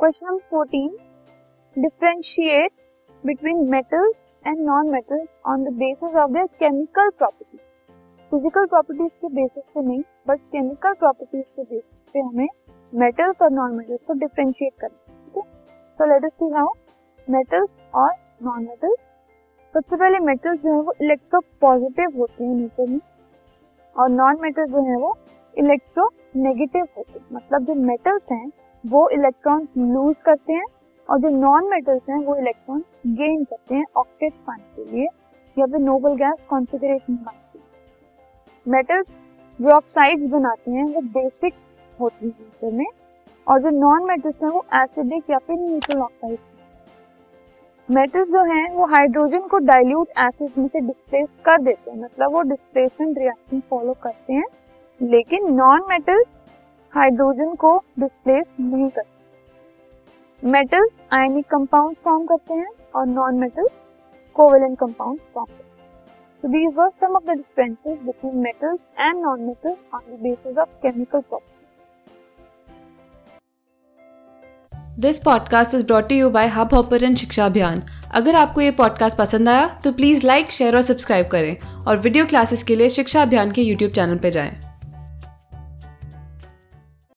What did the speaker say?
Question number fourteen differentiate between metals and non metals on the basis of their chemical property physical properties के basis पे नहीं but chemical properties के basis पे हमें metals और non metals को differentiate करना ठीक है? So let us see how metals और नॉन मेटल्स सबसे पहले मेटल्स जो है वो इलेक्ट्रो पॉजिटिव होते हैं नेचर में, और नॉन मेटल जो है वो इलेक्ट्रो नेगेटिव होते हैं। मतलब जो मेटल्स हैं वो इलेक्ट्रॉन्स लूज करते हैं और जो नॉन मेटल्स हैं, वो इलेक्ट्रॉन्स गेन करते हैं ऑक्टेट पाने के लिए या फिर नोबल गैस कॉन्फिगरेशन के लिए। मेटल्स जो ऑक्साइड्स बनाते हैं, वो बेसिक होती है नेचर में और जो नॉन मेटल्स हैं, वो एसिडिक या फिर न्यूट्रल ऑक्साइड मेटल्स जो हैं, वो हाइड्रोजन को डाइल्यूट एसिड में से डिस्प्लेस कर देते हैं मतलब वो डिस्प्लेसमेंट रिएक्शन फॉलो करते हैं। लेकिन नॉन मेटल्स हाइड्रोजन को डिस्प्लेस नहीं करते मेटल्स आयनिक कंपाउंड फॉर्म करते हैं और non metals covalent compound form करते हैं So, these were some of the differences between metals and non-metals on the basis of chemical properties. This podcast is brought you by hub hopper Shiksha Abhiyan अगर आपको ये podcast पसंद आया तो please like share और subscribe करें और video classes के लिए शिक्षा अभियान के यूट्यूब चैनल पर जाएँ।